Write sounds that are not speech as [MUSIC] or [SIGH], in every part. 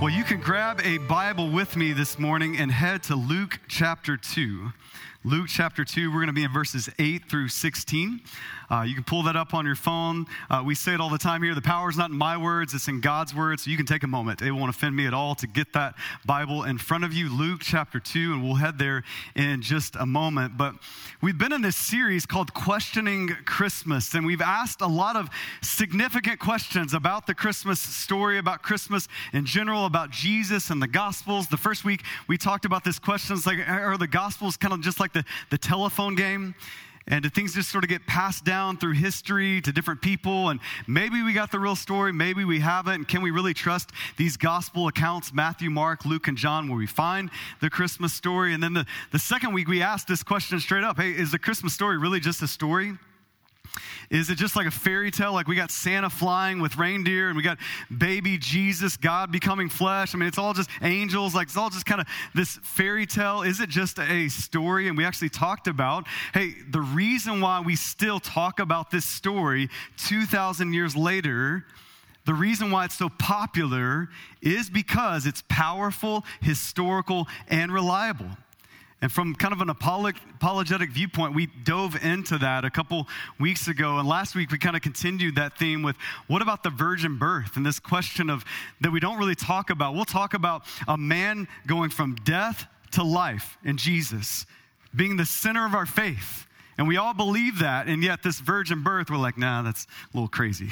Well, you can grab a Bible with me this morning and head to Luke chapter 2. Luke chapter 2, we're going to be in verses 8 through 16. Uh, you can pull that up on your phone. Uh, we say it all the time here the power is not in my words, it's in God's words. So you can take a moment. It won't offend me at all to get that Bible in front of you, Luke chapter 2, and we'll head there in just a moment. But we've been in this series called Questioning Christmas, and we've asked a lot of significant questions about the Christmas story, about Christmas in general, about Jesus and the Gospels. The first week we talked about this questions like, are the Gospels kind of just like the, the telephone game? And do things just sort of get passed down through history to different people? And maybe we got the real story, maybe we haven't. And can we really trust these gospel accounts, Matthew, Mark, Luke, and John, where we find the Christmas story? And then the, the second week, we asked this question straight up Hey, is the Christmas story really just a story? Is it just like a fairy tale? Like we got Santa flying with reindeer and we got baby Jesus, God becoming flesh. I mean, it's all just angels. Like it's all just kind of this fairy tale. Is it just a story? And we actually talked about hey, the reason why we still talk about this story 2,000 years later. The reason why it's so popular is because it's powerful, historical, and reliable. And from kind of an apologetic viewpoint, we dove into that a couple weeks ago. And last week, we kind of continued that theme with what about the virgin birth and this question of that we don't really talk about. We'll talk about a man going from death to life in Jesus, being the center of our faith. And we all believe that. And yet, this virgin birth, we're like, nah, that's a little crazy.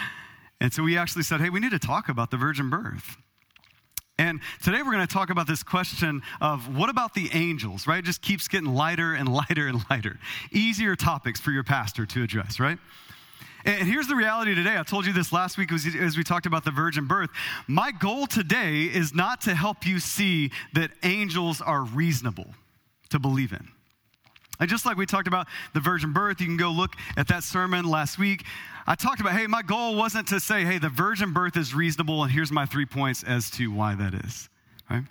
[LAUGHS] and so we actually said, hey, we need to talk about the virgin birth. And today we're going to talk about this question of what about the angels, right? It just keeps getting lighter and [LAUGHS] lighter and lighter. Easier topics for your pastor to address, right? And here's the reality today. I told you this last week as we talked about the virgin birth. My goal today is not to help you see that angels are reasonable to believe in. And just like we talked about the virgin birth, you can go look at that sermon last week. I talked about, hey, my goal wasn't to say, hey, the virgin birth is reasonable, and here's my three points as to why that is, right?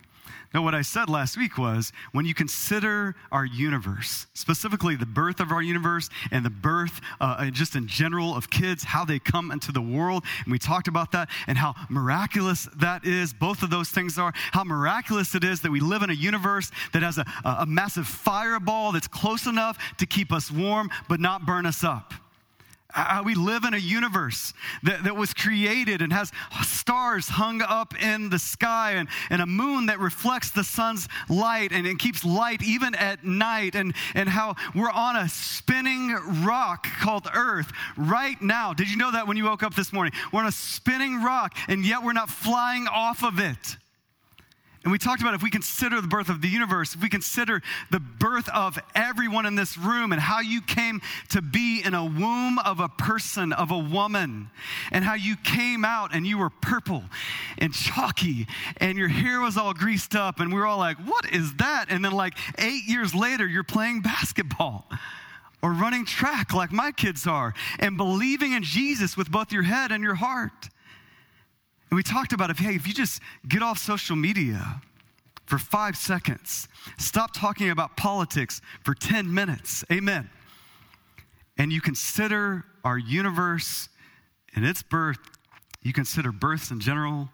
No, what I said last week was when you consider our universe, specifically the birth of our universe and the birth, uh, just in general, of kids, how they come into the world, and we talked about that and how miraculous that is. Both of those things are how miraculous it is that we live in a universe that has a, a massive fireball that's close enough to keep us warm but not burn us up how we live in a universe that, that was created and has stars hung up in the sky and, and a moon that reflects the sun's light and it keeps light even at night. And, and how we're on a spinning rock called earth right now. Did you know that when you woke up this morning? We're on a spinning rock and yet we're not flying off of it and we talked about if we consider the birth of the universe, if we consider the birth of everyone in this room and how you came to be in a womb of a person, of a woman, and how you came out and you were purple and chalky and your hair was all greased up, and we were all like, what is that? And then, like, eight years later, you're playing basketball or running track like my kids are and believing in Jesus with both your head and your heart. And we talked about if, hey, if you just get off social media for five seconds, stop talking about politics for 10 minutes, amen. And you consider our universe and its birth, you consider births in general.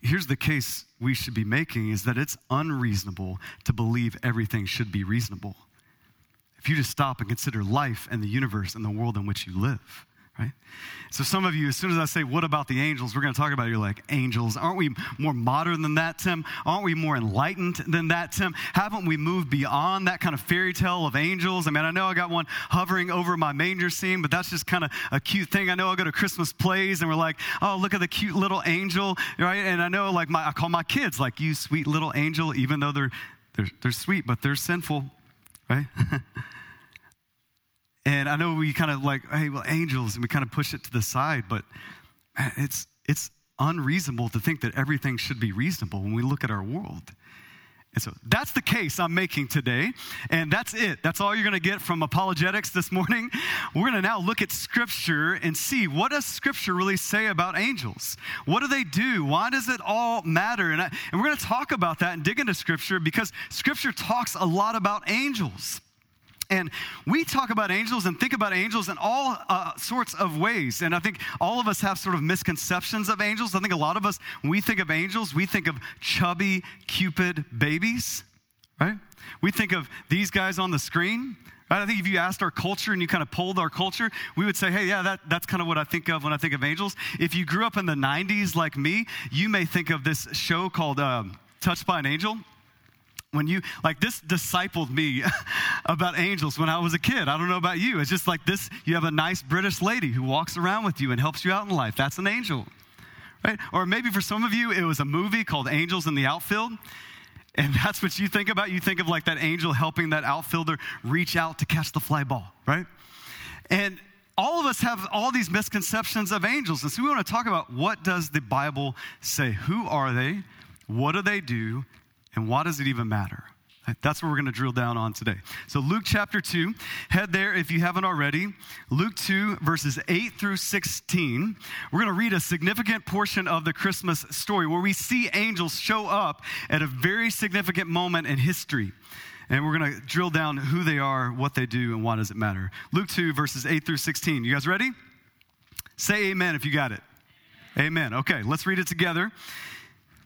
Here's the case we should be making is that it's unreasonable to believe everything should be reasonable. If you just stop and consider life and the universe and the world in which you live right? So some of you, as soon as I say, what about the angels? We're going to talk about, it, you're like, angels. Aren't we more modern than that, Tim? Aren't we more enlightened than that, Tim? Haven't we moved beyond that kind of fairy tale of angels? I mean, I know I got one hovering over my manger scene, but that's just kind of a cute thing. I know I go to Christmas plays and we're like, oh, look at the cute little angel, right? And I know like my, I call my kids like, you sweet little angel, even though they're, they're, they're sweet, but they're sinful, right? [LAUGHS] And I know we kind of like, hey, well, angels, and we kind of push it to the side, but it's, it's unreasonable to think that everything should be reasonable when we look at our world. And so that's the case I'm making today. And that's it. That's all you're going to get from apologetics this morning. We're going to now look at Scripture and see what does Scripture really say about angels? What do they do? Why does it all matter? And, I, and we're going to talk about that and dig into Scripture because Scripture talks a lot about angels. And we talk about angels and think about angels in all uh, sorts of ways. And I think all of us have sort of misconceptions of angels. I think a lot of us, we think of angels, we think of chubby, cupid babies, right? We think of these guys on the screen. Right? I think if you asked our culture and you kind of polled our culture, we would say, hey, yeah, that, that's kind of what I think of when I think of angels. If you grew up in the 90s like me, you may think of this show called um, Touched by an Angel when you like this discipled me [LAUGHS] about angels when I was a kid. I don't know about you. It's just like this you have a nice British lady who walks around with you and helps you out in life. That's an angel. Right? Or maybe for some of you it was a movie called Angels in the Outfield. And [LAUGHS] that's what you think about. You think of like that angel helping that outfielder reach out to catch the fly ball, right? And all of us have all these misconceptions of angels. And so we want to talk about what does the Bible say? Who are they? What do they do? And why does it even matter? That's what we're going to drill down on today. So, Luke chapter 2, head there if you haven't already. Luke 2, verses 8 through 16. We're going to read a significant portion of the Christmas story where we see angels show up at a very significant moment in history. And we're going to drill down who they are, what they do, and why does it matter. Luke 2, verses 8 through 16. You guys ready? Say amen if you got it. Amen. Okay, let's read it together.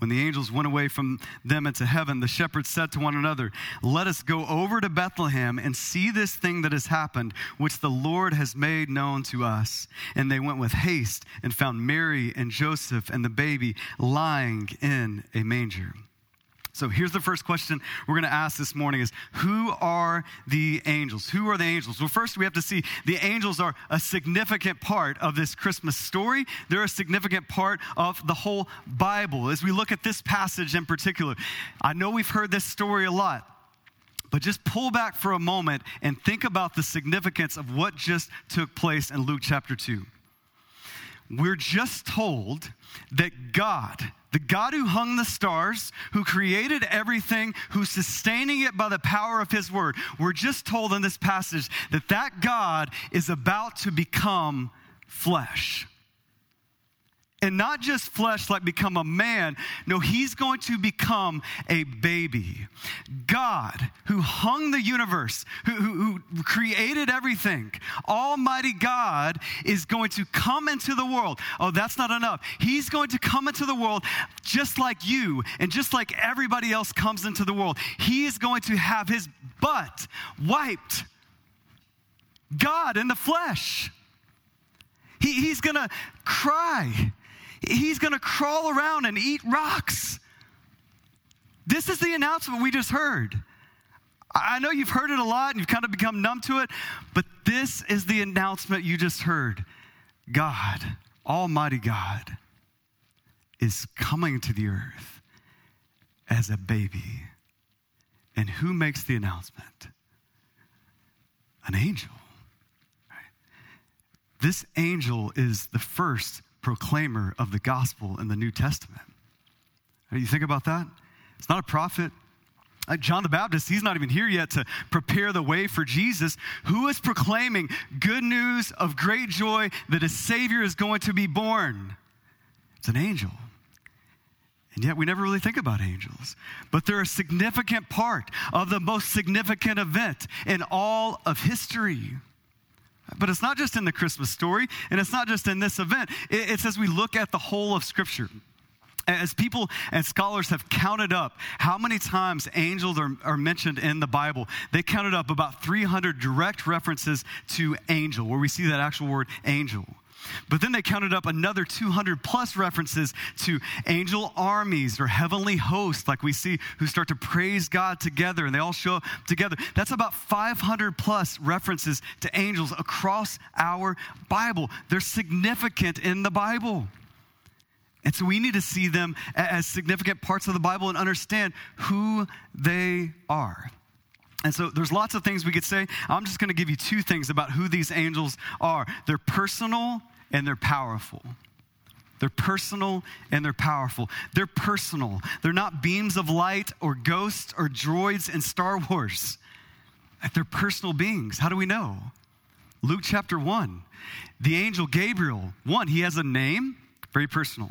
When the angels went away from them into heaven, the shepherds said to one another, Let us go over to Bethlehem and see this thing that has happened, which the Lord has made known to us. And they went with haste and found Mary and Joseph and the baby lying in a manger. So here's the first question we're going to ask this morning is who are the angels? Who are the angels? Well, first we have to see the angels are a significant part of this Christmas story. They're a significant part of the whole Bible. As we look at this passage in particular, I know we've heard this story a lot. But just pull back for a moment and think about the significance of what just took place in Luke chapter 2. We're just told that God, the God who hung the stars, who created everything, who's sustaining it by the power of his word. We're just told in this passage that that God is about to become flesh. And not just flesh like become a man. No, he's going to become a baby. God, who hung the universe, who, who, who, created everything, Almighty God is going to come into the world. Oh, that's not enough. He's going to come into the world just like you and just like everybody else comes into the world. He is going to have his butt wiped. God in the flesh. He, he's to cry he's going to crawl around and eat rocks. This is the announcement we just heard. I know you've heard it a lot and you've kind of become numb to it, but this is the announcement you just heard. God, Almighty God, is coming to the earth as a baby. And who makes the announcement? An angel. This angel is the first proclaimer of the gospel in the New Testament. You think about that? It's not a prophet. Uh, John the Baptist, he's not even here yet to prepare the way for Jesus. Who is proclaiming good news of great joy that a Savior is going to be born? It's an angel. And yet we never really think about angels. But they're a significant part of the most significant event in all of history. But it's not just in the Christmas story, and it's not just in this event. It's as we look at the whole of Scripture. As people and scholars have counted up how many times angels are, are, mentioned in the Bible, they counted up about 300 direct references to angel, where we see that actual word angel. But then they counted up another 200 plus references to angel armies or heavenly hosts, like we see who start to praise God together and they all show up together. That's about 500 plus references to angels across our Bible. They're significant in the Bible. And so we need to see them as significant parts of the Bible and understand who they are. And so there's lots of things we could say. I'm just going to give you two things about who these angels are. They're personal and they're powerful. They're personal and they're powerful. They're personal. They're not beams of light or ghosts or droids in Star Wars. They're personal beings. How do we know? Luke chapter 1. The angel Gabriel, one, he has a name, very personal.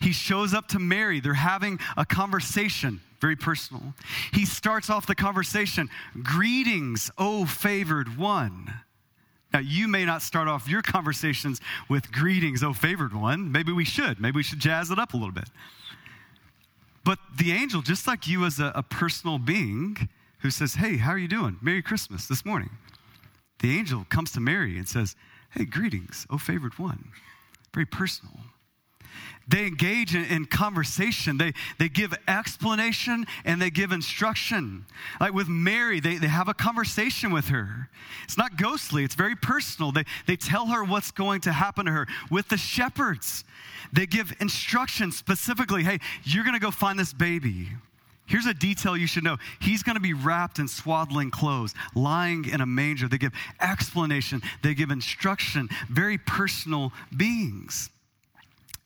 He shows up to Mary. They're having a conversation, very personal. He starts off the conversation Greetings, O favored one. Now, you may not start off your conversations with greetings, oh favored one. Maybe we should. Maybe we should jazz it up a little bit. But the angel, just like you as a, a personal being who says, Hey, how are you doing? Merry Christmas this morning. The angel comes to Mary and says, Hey, greetings, oh favored one. Very personal. They engage in, in, conversation. They, they give explanation and they give instruction. Like with Mary, they, they have a conversation with her. It's not ghostly, it's very personal. They, they tell her what's going to happen to her. With the shepherds, they give instruction specifically hey, you're going to go find this baby. Here's a detail you should know. He's going to be wrapped in swaddling clothes, lying in a manger. They give explanation, they give instruction, very personal beings.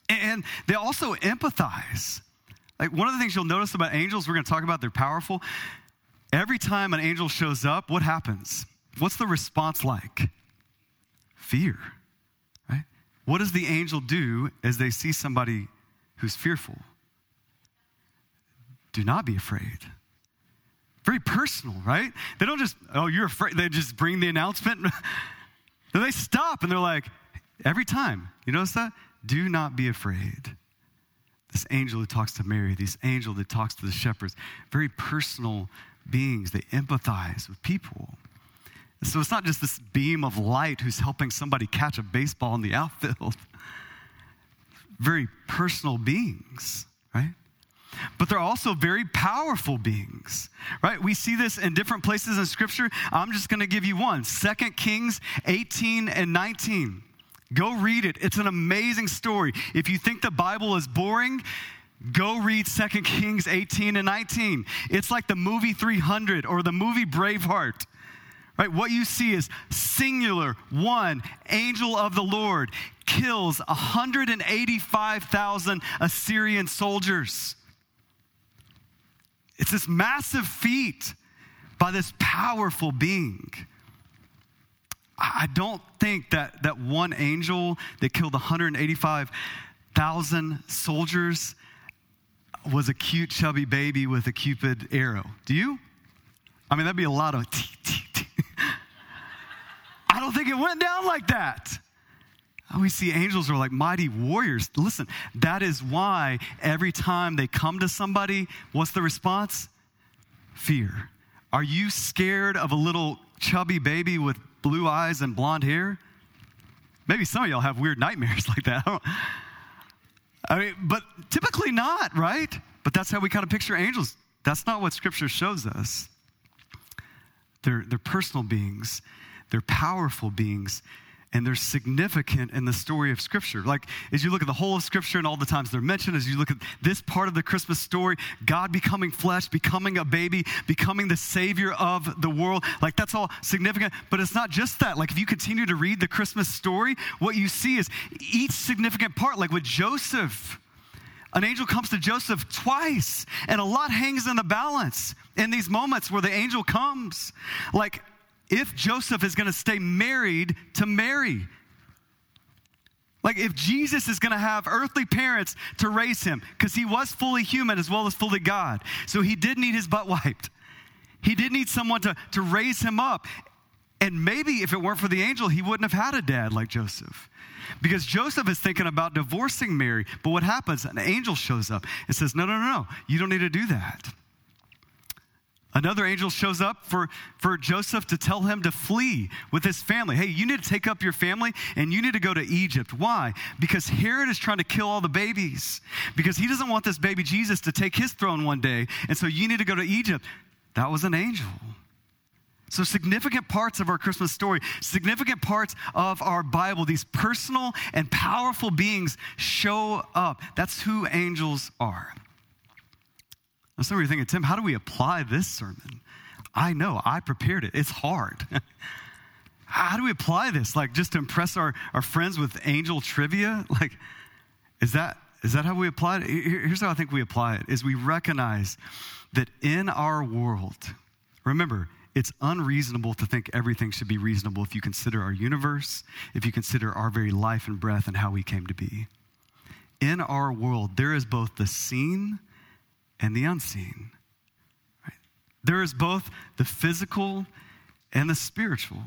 And they also empathize. Like one of the things you'll notice about angels, we're going to talk about, they're powerful. Every time an angel shows up, what happens? What's the response like? Fear, right? What does the angel do as they see somebody who's fearful? Do not be afraid. Very personal, right? They don't just, oh, you're afraid. They just bring the announcement. then [LAUGHS] they stop and they're like, every time. You notice that? Do not be afraid. This angel who talks to Mary, this angel that talks to the shepherds, very personal beings. They empathize with people. So it's not just this beam of light who's helping somebody catch a baseball in the outfield. [LAUGHS] Very personal beings, right? But they're also very powerful beings, right? We see this in different places in Scripture. I'm just going to give you one Second Kings 18 and 19. Go read it. It's an amazing story. If you think the Bible is boring, go read 2 Kings 18 and 19. It's like the movie 300 or the movie Braveheart. Right? What you see is singular, one angel of the Lord kills 185,000 Assyrian soldiers. It's this massive feat by this powerful being. I don't think that, that one angel that killed 185,000 soldiers was a cute, chubby baby with a Cupid arrow. Do you? I mean, that'd be a lot of. [LAUGHS] I don't think it went down like that. We see angels are like mighty warriors. Listen, that is why every time they come to somebody, what's the response? Fear. Are you scared of a little chubby baby with blue eyes and blonde hair? Maybe some of y'all have weird nightmares [LAUGHS] like that. I, mean, but typically not, right? But that's how we kind of picture angels. That's not what Scripture shows us. They're, they're personal beings, they're powerful beings, and they're significant in the story of Scripture. Like, as you look at the whole of Scripture and all the times they're mentioned, as you look at this part of the Christmas story, God becoming flesh, becoming a baby, becoming the Savior of the world, like, that's all significant. But it's not just that. Like, if you continue to read the Christmas story, what you see is each significant part, like with Joseph. An angel comes to Joseph twice, and a lot hangs in the balance in these moments where the angel comes. Like, if Joseph is going to stay married to Mary. Like if Jesus is going to have earthly parents to raise him, because he was fully human as well as fully God. So he did need his butt wiped. He did need someone to, to raise him up. And maybe if it weren't for the angel, he wouldn't have had a dad like Joseph. Because Joseph is thinking about divorcing Mary. But what happens? An angel shows up and says, No, no, no, no. You don't need to do that. Another angel shows up for, for Joseph to tell him to flee with his family. Hey, you need to take up your family and you need to go to Egypt. Why? Because Herod is trying to kill all the babies. Because he doesn't want this baby Jesus to take his throne one day. And so you need to go to Egypt. That was an angel. So, significant parts of our Christmas story, significant parts of our Bible, these personal and powerful beings show up. That's who angels are. Now, some of you are thinking, Tim, how do we apply this sermon? I know, I prepared it. It's hard. [LAUGHS] how do we apply this? Like, just to impress our, our friends with angel trivia? Like, is that, is that how we apply it? Here's how I think we apply it, is we recognize that in our world, remember, it's unreasonable to think everything should be reasonable if you consider our universe, if you consider our very life and breath and how we came to be. In our world, there is both the seen and the unseen. Right? There is both the physical and the spiritual.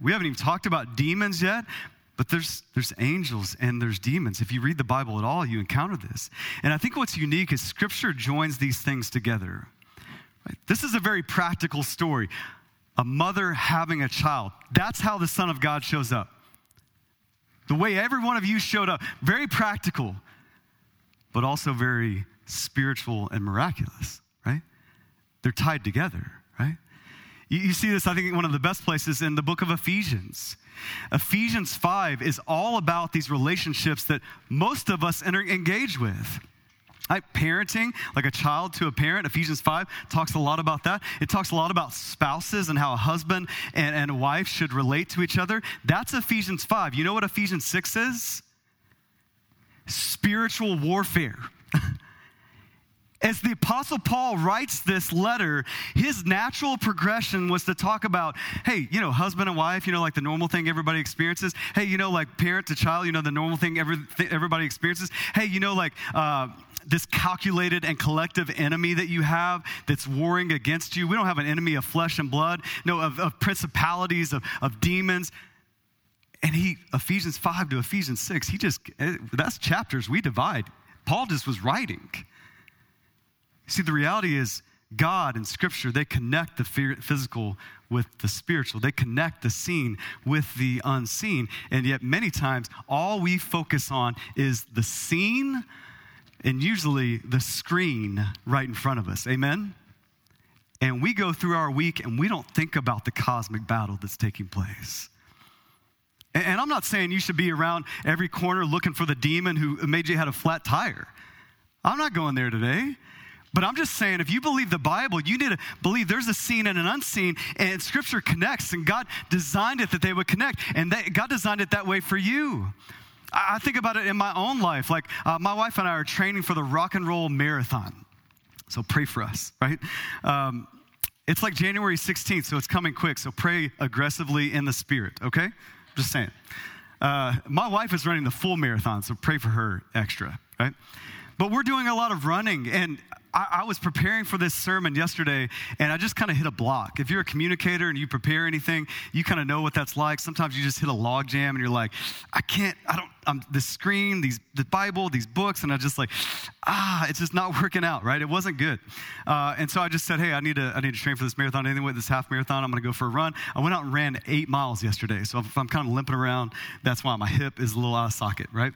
We haven't even talked about demons yet, but there's, there's angels and there's demons. If you read the Bible at all, you encounter this. And I think what's unique is Scripture joins these things together. Right? This is a very practical story. A mother having a child. That's how the Son of God shows up. The way every one of you showed up, very practical, but also very spiritual and miraculous, right? They're tied together, right? You, you see this, I think, one of the best places in the book of Ephesians. Ephesians 5 is all about these relationships that most of us enter, engage with. Right? Parenting, like a child to a parent, Ephesians 5 talks a lot about that. It talks a lot about spouses and how a husband and, and wife should relate to each other. That's Ephesians 5. You know what Ephesians 6 is? Spiritual warfare. [LAUGHS] As the Apostle Paul writes this letter, his natural progression was to talk about, hey, you know, husband and wife, you know, like the normal thing everybody experiences. Hey, you know, like parent to child, you know, the normal thing every, everybody experiences. Hey, you know, like uh, this calculated and collective enemy that you have that's warring against you. We don't have an enemy of flesh and blood, no, of, of principalities, of, of demons. And he, Ephesians 5 to Ephesians 6, he just, eh, that's chapters we divide. Paul just was writing. See, the reality is, God and Scripture, they connect the physical with the spiritual. They connect the seen with the unseen. And yet, many times, all we focus on is the seen and usually the screen right in front of us. Amen? And we go through our week and we don't think about the cosmic battle that's taking place. And I'm not saying you should be around every corner looking for the demon who made you had a flat tire. I'm not going there today. But I'm just saying, if you believe the Bible, you need to believe there's a seen and an unseen, and Scripture connects, and God designed it that they would connect, and that, God designed it that way for you. I, think about it in my own life. Like, uh, my wife and I are training for the rock and roll marathon. So pray for us, right? Um, it's like January 16th, so it's coming quick. So pray aggressively in the spirit, okay? Just saying. Uh, my wife is running the full marathon, so pray for her extra, right? But we're doing a lot of running, and I, I was preparing for this sermon yesterday, and I just kind of hit a block. If you're a communicator and you prepare anything, you kind of know what that's like. Sometimes you just hit a log jam, and you're like, I can't, I don't, I'm the screen, these, the Bible, these books, and I just like, ah, it's just not [LAUGHS] working out, right? It wasn't good. Uh, and so I just said, hey, I need to, I need to train for this marathon anyway, this half marathon. I'm going to go for a run. I went out and ran eight miles yesterday. So if I'm kind of limping around, that's why my hip is a little out of socket, right?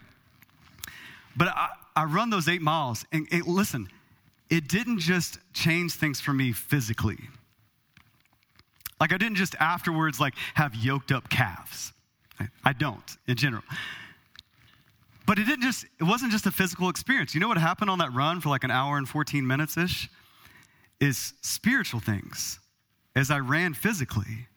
But I, I run those eight miles, and, and listen, it didn't just change things for me physically. Like I didn't just afterwards like have yoked up calves. I don't in general. But it didn't just it wasn't just a physical experience. You know what happened on that run for like an hour and 14 minutes ish? Is spiritual things as I ran physically.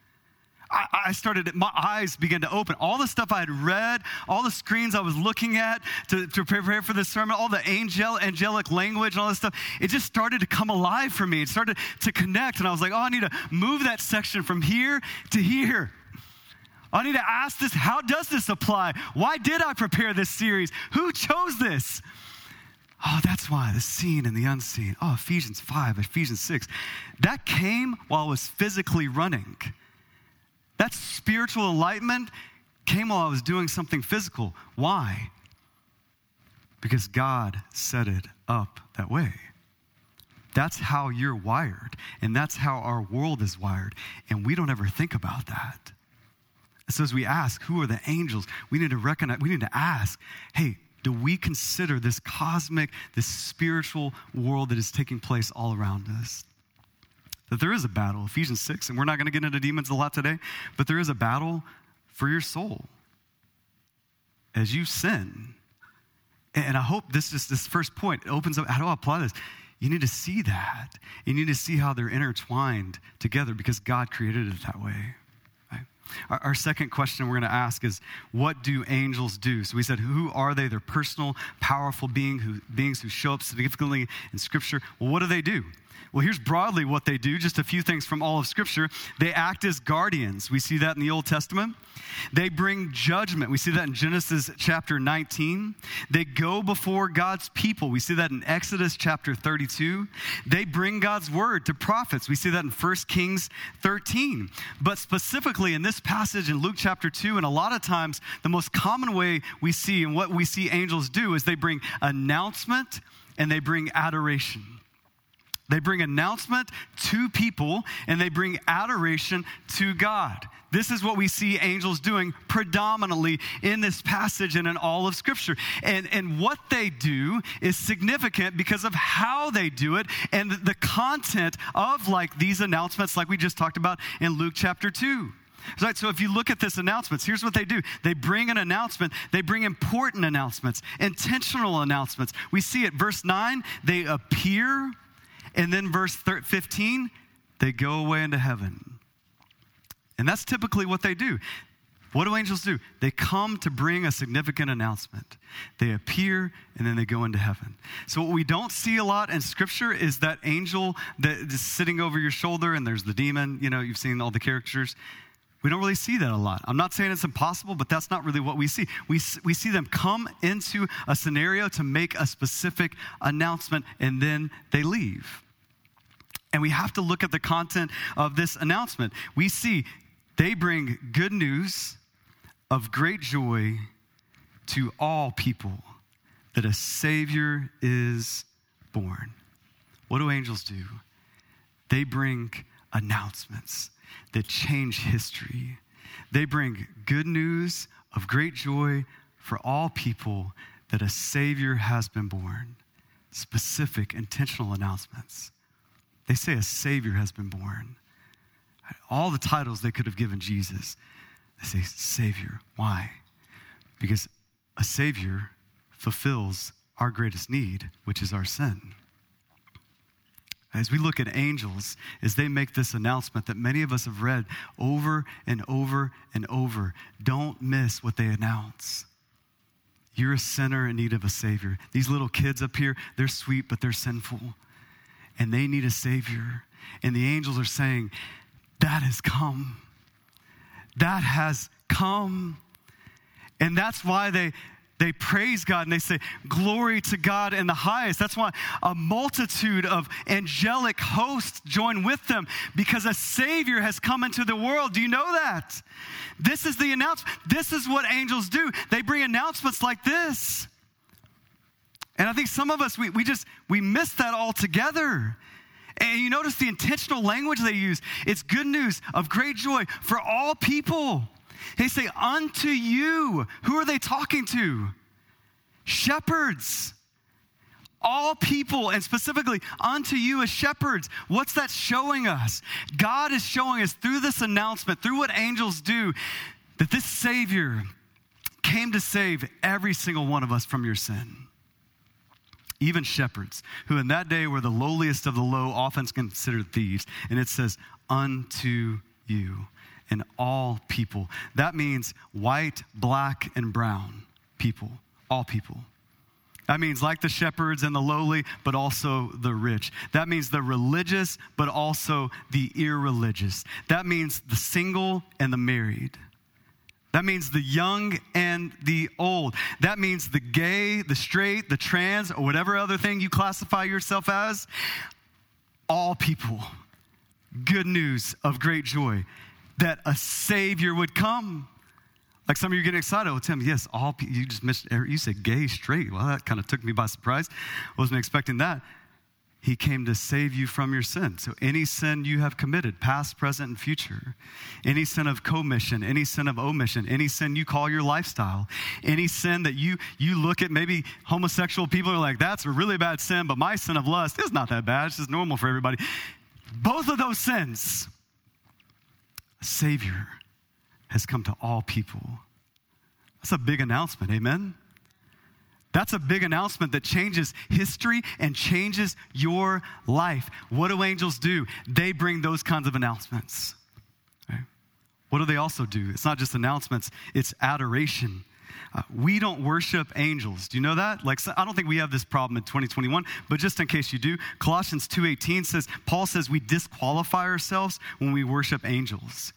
I, I started, my eyes began to open. All the stuff I had read, all the screens I was looking at to, to prepare for this sermon, all the angel, angelic language and all this stuff, it just started to come alive for me. It started to connect. And I was like, oh, I need to move that section from here to here. I need to ask this how does this apply? Why did I prepare this series? Who chose this? Oh, that's why the seen and the unseen. Oh, Ephesians 5, Ephesians 6. That came while I was physically running. That spiritual enlightenment came while I was doing something physical. Why? Because God set it up that way. That's how you're wired, and that's how our world is wired. And we don't ever think about that. So, as we ask, who are the angels? We need to recognize, we need to ask, hey, do we consider this cosmic, this spiritual world that is taking place all around us? That there is a battle, Ephesians 6, and we're not going to get into demons a lot today, but there is a battle for your soul as you sin. And I hope this is this first point opens up. How do I apply this? You need to see that. You need to see how they're intertwined together because God created it that way. Our, second question we're going to ask is what do angels do? So we said, who are they? They're personal, powerful being who, beings who show up significantly in Scripture. Well, what do they do? Well, here's broadly what they do, just a few things from all of Scripture. They act as guardians. We see that in the Old Testament. They bring judgment. We see that in Genesis chapter 19. They go before God's people. We see that in Exodus chapter 32. They bring God's word to prophets. We see that in 1 Kings 13. But specifically in this passage in Luke chapter 2, and a lot of times the most common way we see and what we see angels do is they bring announcement and they bring adoration. They bring announcement to people and they bring adoration to God. This is what we see angels doing predominantly in this passage and in all of Scripture. And, and what they do is significant because of how they do it and the content of like these announcements, like we just talked about in Luke chapter 2. Right, so if you look at this announcements, here's what they do. They bring an announcement. They bring important announcements, intentional announcements. We see it. Verse 9, they appear and then verse 15, they go away into heaven. And that's typically what they do. What do angels do? They come to bring a significant announcement. They appear and then they go into heaven. So, what we don't see a lot in scripture is that angel that is sitting over your shoulder and there's the demon. You know, you've seen all the characters. We don't really see that a lot. I'm not saying it's impossible, but that's not really what we see. We, we see them come into a scenario to make a specific announcement and then they leave. And we have to look at the content of this announcement. We see they bring good news of great joy to all people that a Savior is born. What do angels do? They bring announcements that change history. They bring good news of great joy for all people that a Savior has been born. Specific, intentional announcements. They say a Savior has been born. All the titles they could have given Jesus, they say Savior. Why? Because a Savior fulfills our greatest need, which is our sin. As we look at angels, as they make this announcement that many of us have read over and over and over, don't miss what they announce. You're a sinner in need of a Savior. These little kids up here, they're sweet, but they're sinful and they need a Savior. And the angels are saying, That has come. That has come. And that's why they, they praise God and they say, Glory to God in the highest. That's why a multitude of angelic hosts join with them because a Savior has come into the world. Do you know that? This is the announcement. This is what angels do. They bring announcements like this. And I think some of us, we, we just, we miss that altogether. And you notice the intentional language they use. It's good news of great joy for all people. They say, unto you. Who are they talking to? Shepherds. All people, and specifically unto you as shepherds. What's that showing us? God is showing us through this announcement, through what angels do, that this Savior came to save every single one of us from your sin even shepherds, who in that day were the lowliest of the low, often considered thieves. And it says, unto you and all people. That means white, black, and brown people, all people. That means like the shepherds and the lowly, but also the rich. That means the religious, but also the irreligious. That means the single and the married. That means the young and the old. That means the gay, the straight, the trans, or whatever other thing you classify yourself as. All people. Good news of great joy that a Savior would come. Like some of you are getting excited. Oh, Tim, yes, all people, you just missed, you said gay, straight. Well, that kind of took me by surprise. Wasn't expecting that. He came to save you from your sin. So, any sin you have committed, past, present, and future, any sin of commission, any sin of omission, any sin you call your lifestyle, any sin that you, you look at, maybe homosexual people are like, that's a really bad sin, but my sin of lust is not that bad. It's just normal for everybody. Both of those sins, a Savior has come to all people. That's a big announcement, amen? That's a big announcement that changes history and changes your life. What do angels do? They bring those kinds of announcements. What do they also do? It's not just announcements, it's adoration. Uh, we don't worship angels. Do you know that? Like I don't think we have this problem in 2021, but just in case you do, Colossians 2:18 says Paul says we disqualify ourselves when we worship angels.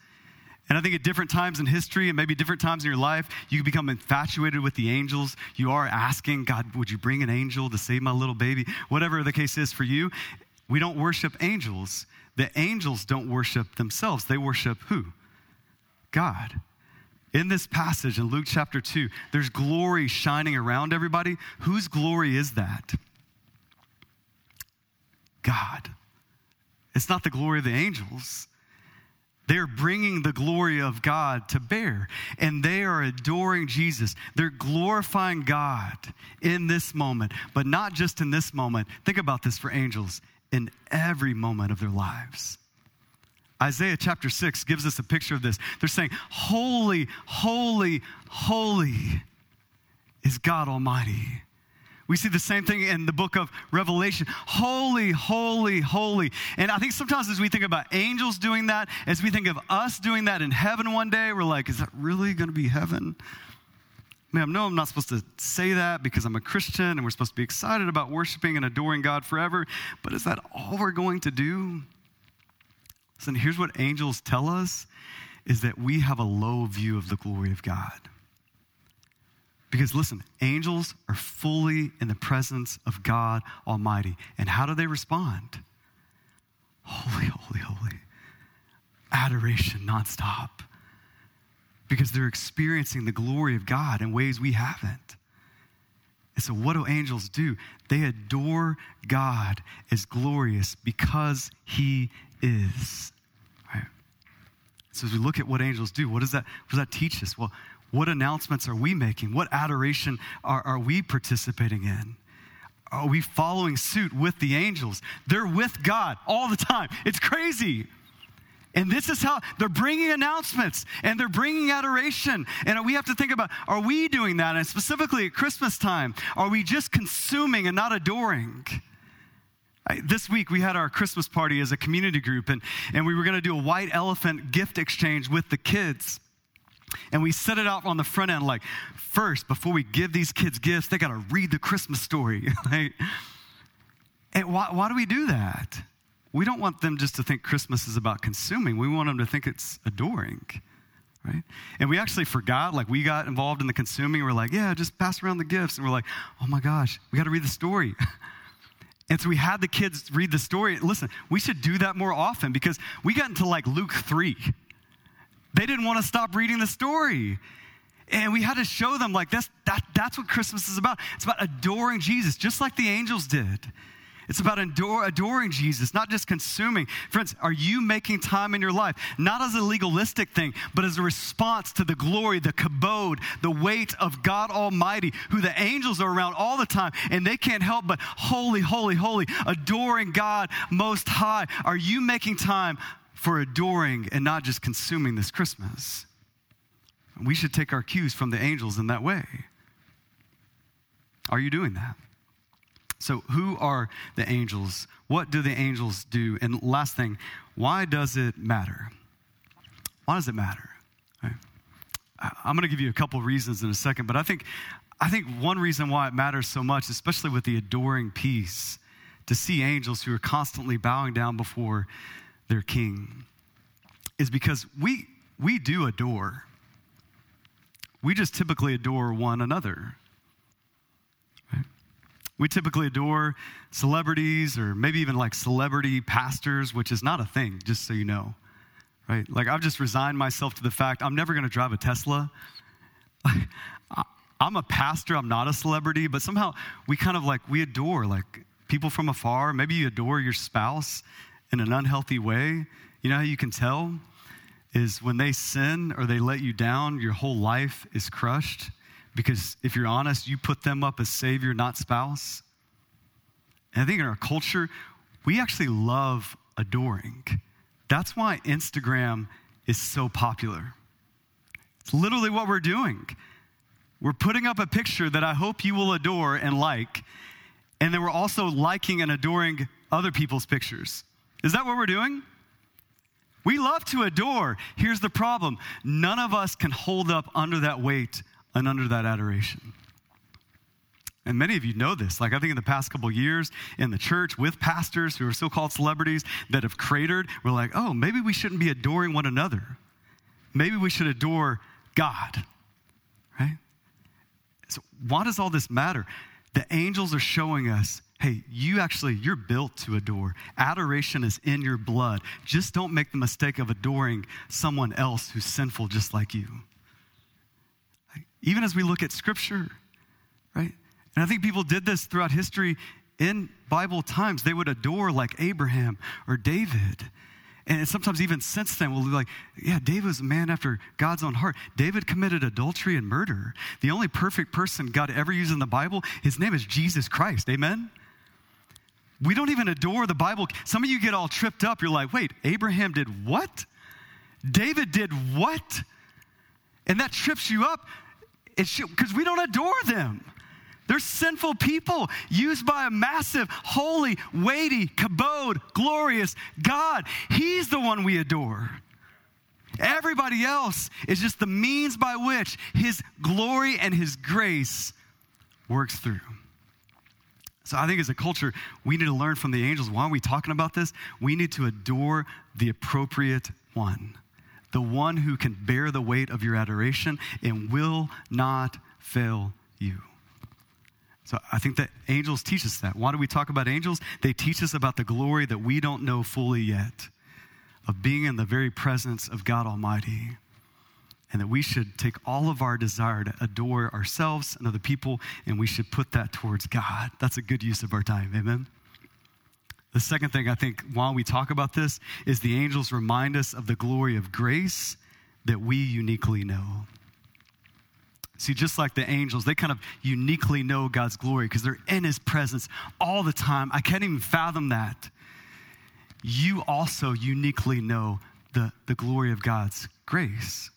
And I think at different times in history and maybe different times in your life, you become infatuated with the angels. You are asking, God, would you bring an angel to save my little baby? Whatever the case is for you, we don't worship angels. The angels don't worship themselves, they worship who? God. In this passage in Luke chapter 2, there's glory shining around everybody. Whose glory is that? God. It's not the glory of the angels. They're bringing the glory of God to bear, and they are adoring Jesus. They're glorifying God in this moment, but not just in this moment. Think about this for angels in every moment of their lives. Isaiah chapter 6 gives us a picture of this. They're saying, Holy, holy, holy is God Almighty. We see the same thing in the book of Revelation. Holy, holy, holy. And I think sometimes as we think about angels doing that, as we think of us doing that in heaven one day, we're like, is that really going to be heaven? I know I'm not supposed to say that because I'm a Christian and we're supposed to be excited about worshiping and adoring God forever, but is that all we're going to do? Listen, here's what angels tell us is that we have a low view of the glory of God. Because listen, angels are fully in the presence of God Almighty. And how do they respond? Holy, holy, holy. Adoration nonstop. Because they're experiencing the glory of God in ways we haven't. And so, what do angels do? They adore God as glorious because He is. Right? So, as we look at what angels do, what does that, what does that teach us? Well, what announcements are we making? What adoration are, are we participating in? Are we following suit with the angels? They're with God all the time. It's crazy. And this is how they're bringing announcements and they're bringing adoration. And we have to think about are we doing that? And specifically at Christmas time, are we just consuming and not adoring? This week we had our Christmas party as a community group, and, and we were going to do a white elephant gift exchange with the kids. And we set it out on the front end like, first, before we give these kids gifts, they got to read the Christmas story. [LAUGHS] right? And why, why do we do that? We don't want them just to think Christmas is about consuming. We want them to think it's adoring, right? And we actually forgot, like, we got involved in the consuming. We're like, yeah, just pass around the gifts. And we're like, oh my gosh, we got to read the story. [LAUGHS] and so we had the kids read the story. Listen, we should do that more often because we got into like Luke 3 they didn't want to stop reading the story. And we had to show them, like, that's, that, that's what Christmas is about. It's about adoring Jesus, just like the angels did. It's about adore, adoring Jesus, not just consuming. Friends, are you making time in your life, not as a legalistic thing, but as a response to the glory, the kabod, the weight of God Almighty, who the angels are around all the time, and they can't help but holy, holy, holy, adoring God Most High? Are you making time for adoring and not just consuming this Christmas. We should take our cues from the angels in that way. Are you doing that? So, who are the angels? What do the angels do? And last thing, why does it matter? Why does it matter? Right. I'm going to give you a couple reasons in a second, but I think, I think one reason why it matters so much, especially with the adoring piece, to see angels who are constantly bowing down before their king is because we, we do adore. We just typically adore one another. Right? We typically adore celebrities or maybe even like celebrity pastors, which is not a thing, just so you know. Right? Like, I've just resigned myself to the fact I'm never going to drive a Tesla. [LAUGHS] I'm a pastor, I'm not a celebrity, but somehow we kind of like, we adore like people from afar. Maybe you adore your spouse in an unhealthy way. You know how you can tell? Is when they sin or they let you down, your whole life is crushed. Because if you're honest, you put them up as savior, not spouse. And I think in our culture, we actually love adoring. That's why Instagram is so popular. It's literally what we're doing. We're putting up a picture that I hope you will adore and like, and then we're also liking and adoring other people's pictures. Is that what we're doing? We love to adore. Here's the problem none of us can hold up under that weight and under that adoration. And many of you know this. Like, I think in the past couple years in the church with pastors who are so called celebrities that have cratered, we're like, oh, maybe we shouldn't be adoring one another. Maybe we should adore God, right? So, why does all this matter? The angels are showing us hey, you actually, you're built to adore. Adoration is in your blood. Just don't make the mistake of adoring someone else who's sinful just like you. Even as we look at scripture, right? And I think people did this throughout history in Bible times. They would adore like Abraham or David. And sometimes even since then, we'll be like, yeah, David was a man after God's own heart. David committed adultery and murder. The only perfect person God ever used in the Bible, his name is Jesus Christ. Amen? We don't even adore the Bible. Some of you get all tripped up. You're like, wait, Abraham did what? David did what? And that trips you up because we don't adore them. They're sinful people used by a massive, holy, weighty, kabod, glorious God. He's the one we adore. Everybody else is just the means by which His glory and His grace works through. So I think as a culture, we need to learn from the angels. Why are we talking about this? We need to adore the appropriate one, the one who can bear the weight of your adoration and will not fail you. So I think that angels teach us that. Why do we talk about angels? They teach us about the glory that we don't know fully yet of being in the very presence of God Almighty. And that we should take all of our desire to adore ourselves and other people, and we should put that towards God. That's a good use of our time. Amen. The second thing I think while we talk about this is the angels remind us of the glory of grace that we uniquely know. See, just like the angels, they kind of uniquely know God's glory because they're in his presence all the time. I can't even fathom that. You also uniquely know the, the glory of God's grace.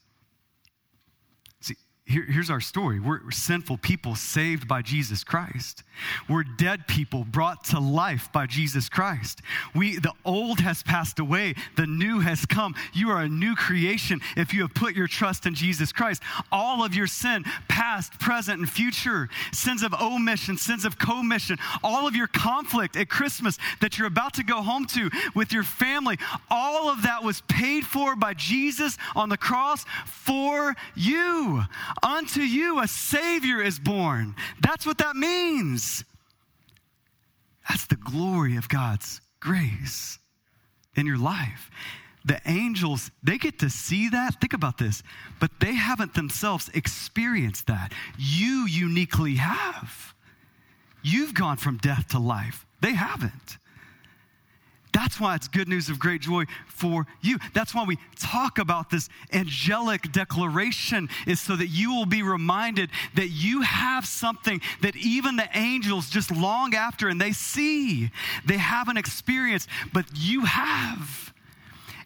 Here, here's our story we're, we're sinful people saved by Jesus Christ. We're dead people brought to life by Jesus Christ. We, the old has passed away, the new has come. You are a new creation if you have put your trust in Jesus Christ. All of your sin, past, present, and future, sins of omission, sins of commission, all of your conflict at Christmas that you're about to go home to with your family, all of that was paid for by Jesus on the cross for you. Unto you a Savior is born. That's what that means. That's the glory of God's grace in your life. The angels, they get to see that. Think about this, but they haven't themselves experienced that. You uniquely have. You've gone from death to life. They haven't. That's why it's good news of great joy for you. That's why we talk about this angelic declaration, is so that you will be reminded that you have something that even the angels just long after and they see, they haven't experienced, but you have.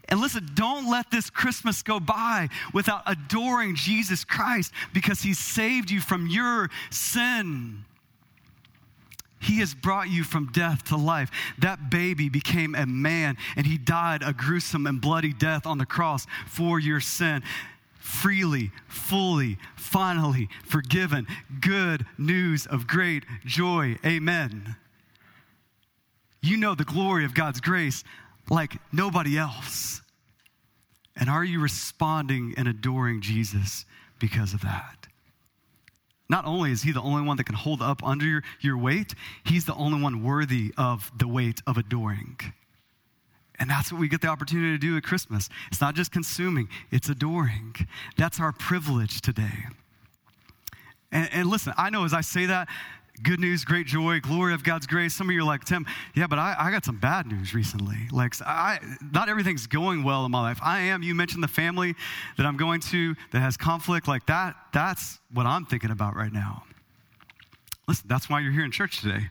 And listen, don't let this Christmas go by without adoring Jesus Christ because he saved you from your sin. He has brought you from death to life. That baby became a man and he died a gruesome and bloody death on the cross for your sin. Freely, fully, finally forgiven. Good news of great joy. Amen. You know the glory of God's grace like nobody else. And are you responding and adoring Jesus because of that? Not only is he the only one that can hold up under your, your weight, he's the only one worthy of the weight of adoring. And that's what we get the opportunity to do at Christmas. It's not just consuming, it's adoring. That's our privilege today. And, and listen, I know as I say that, good news, great joy, glory of God's grace. Some of you are like, Tim, yeah, but I, I got some bad news recently. Like, I, not everything's going well in my life. I am. You mentioned the family that I'm going to that has conflict. Like, that, that's what I'm thinking about right now. Listen, that's why you're here in church today,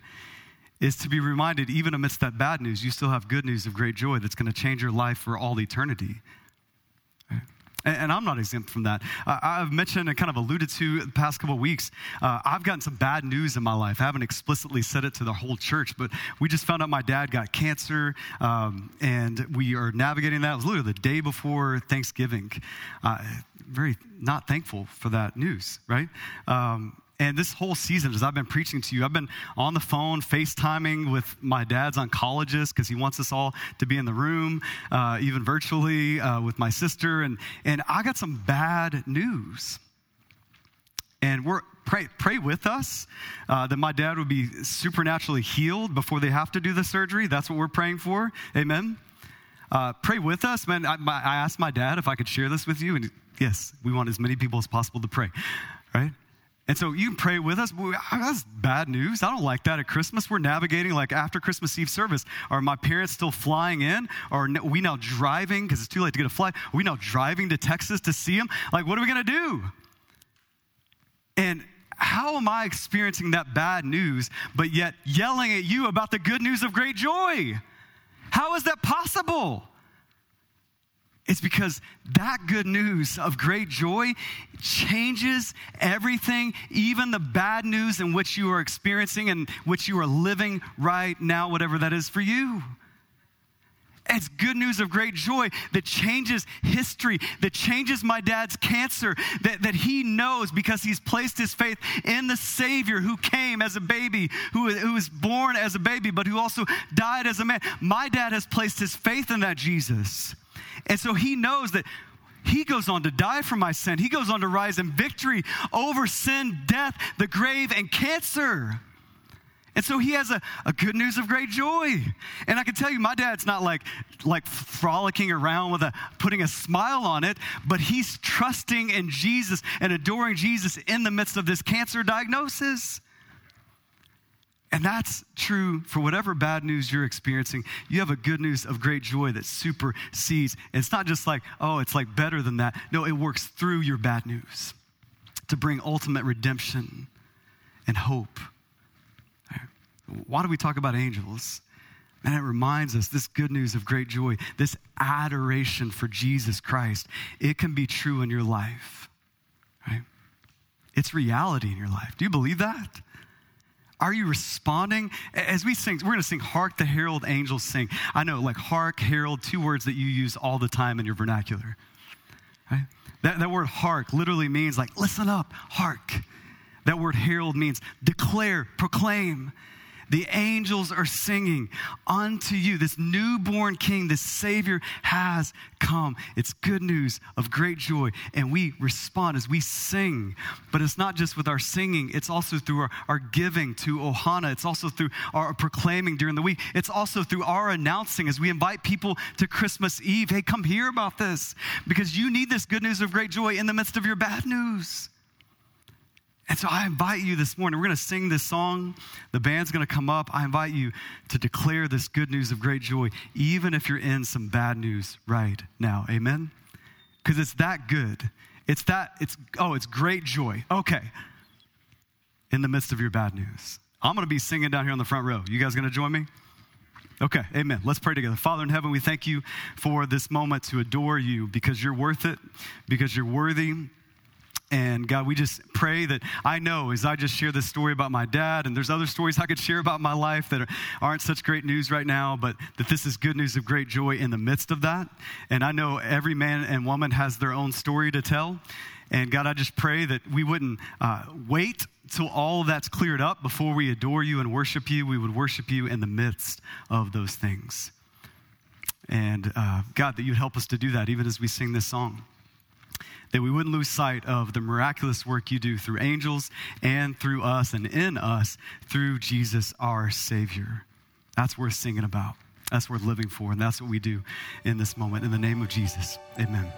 is to be reminded, even amidst that bad news, you still have good news of great joy that's going to change your life for all eternity. And, I'm not exempt from that. Uh, I've mentioned and kind of alluded to the past couple of weeks, uh, I've gotten some bad news in my life. I haven't explicitly said it to the whole church, but we just found out my dad got cancer, um, and we are navigating that. It was literally the day before Thanksgiving. Uh, very not thankful for that news, right? Um, and this whole season, as I've been preaching to you, I've been on the phone, FaceTiming with my dad's oncologist because he wants us all to be in the room, uh, even virtually uh, with my sister. And, and I got some bad news. And we're, pray, pray with us uh, that my dad would be supernaturally healed before they have to do the surgery. That's what we're praying for. Amen. Uh, pray with us. Man, I, I asked my dad if I could share this with you, and yes, we want as many people as possible to pray, right? And so you can pray with us. That's bad news. I don't like that at Christmas. We're navigating like after Christmas Eve service. Are my parents still flying in? Or are we now driving because it's too late to get a flight? Are we now driving to Texas to see them? Like, what are we going to do? And how am I experiencing that bad news, but yet yelling at you about the good news of great joy? How is that possible? It's because that good news of great joy changes everything, even the bad news in which you are experiencing and which you are living right now, whatever that is for you. It's good news of great joy that changes history, that changes my dad's cancer, that, that he knows because he's placed his faith in the Savior who came as a baby, who, who was born as a baby, but who also died as a man. My dad has placed his faith in that Jesus. And so he knows that he goes on to die for my sin. He goes on to rise in victory over sin, death, the grave, and cancer. And so he has a, a good news of great joy. And I can tell you, my dad's not like, like frolicking around with a putting a smile on it, but he's trusting in Jesus and adoring Jesus in the midst of this cancer diagnosis. And that's true for whatever bad news you're experiencing. You have a good news of great joy that supersedes. It's not just like, oh, it's like better than that. No, it works through your bad news to bring ultimate redemption and hope. Why do we talk about angels? And it reminds us this good news of great joy, this adoration for Jesus Christ, it can be true in your life, right? It's reality in your life. Do you believe that? Are you responding? As we sing, we're going to sing Hark the Herald Angels Sing. I know, like hark, herald, two words that you use all the time in your vernacular. Right? That, that word hark literally means like listen up, hark. That word herald means declare, proclaim. The angels are singing unto you. This newborn king, this Savior has come. It's good news of great joy. And we respond as we sing. But it's not just with our singing, it's also through our, our giving to Ohana. It's also through our proclaiming during the week. It's also through our announcing as we invite people to Christmas Eve. Hey, come hear about this because you need this good news of great joy in the midst of your bad news. And so I invite you this morning, we're going to sing this song. The band's going to come up. I invite you to declare this good news of great joy, even if you're in some bad news right now. Amen? Because it's that good. It's that, it's, oh, it's great joy. Okay. In the midst of your bad news. I'm going to be singing down here on the front row. You guys going to join me? Okay, amen. Let's pray together. Father in heaven, we thank you for this moment to adore you because you're worth it, because you're worthy and God, we just pray that I know as I just share this story about my dad, and there's other stories I could share about my life that aren't such great news right now, but that this is good news of great joy in the midst of that. And I know every man and woman has their own story to tell. And God, I just pray that we wouldn't uh, wait till all that's cleared up before we adore you and worship you. We would worship you in the midst of those things. And uh, God, that you'd help us to do that even as we sing this song that we wouldn't lose sight of the miraculous work you do through angels and through us and in us through Jesus, our Savior. That's worth singing about. That's worth living for. And that's what we do in this moment. In the name of Jesus, amen.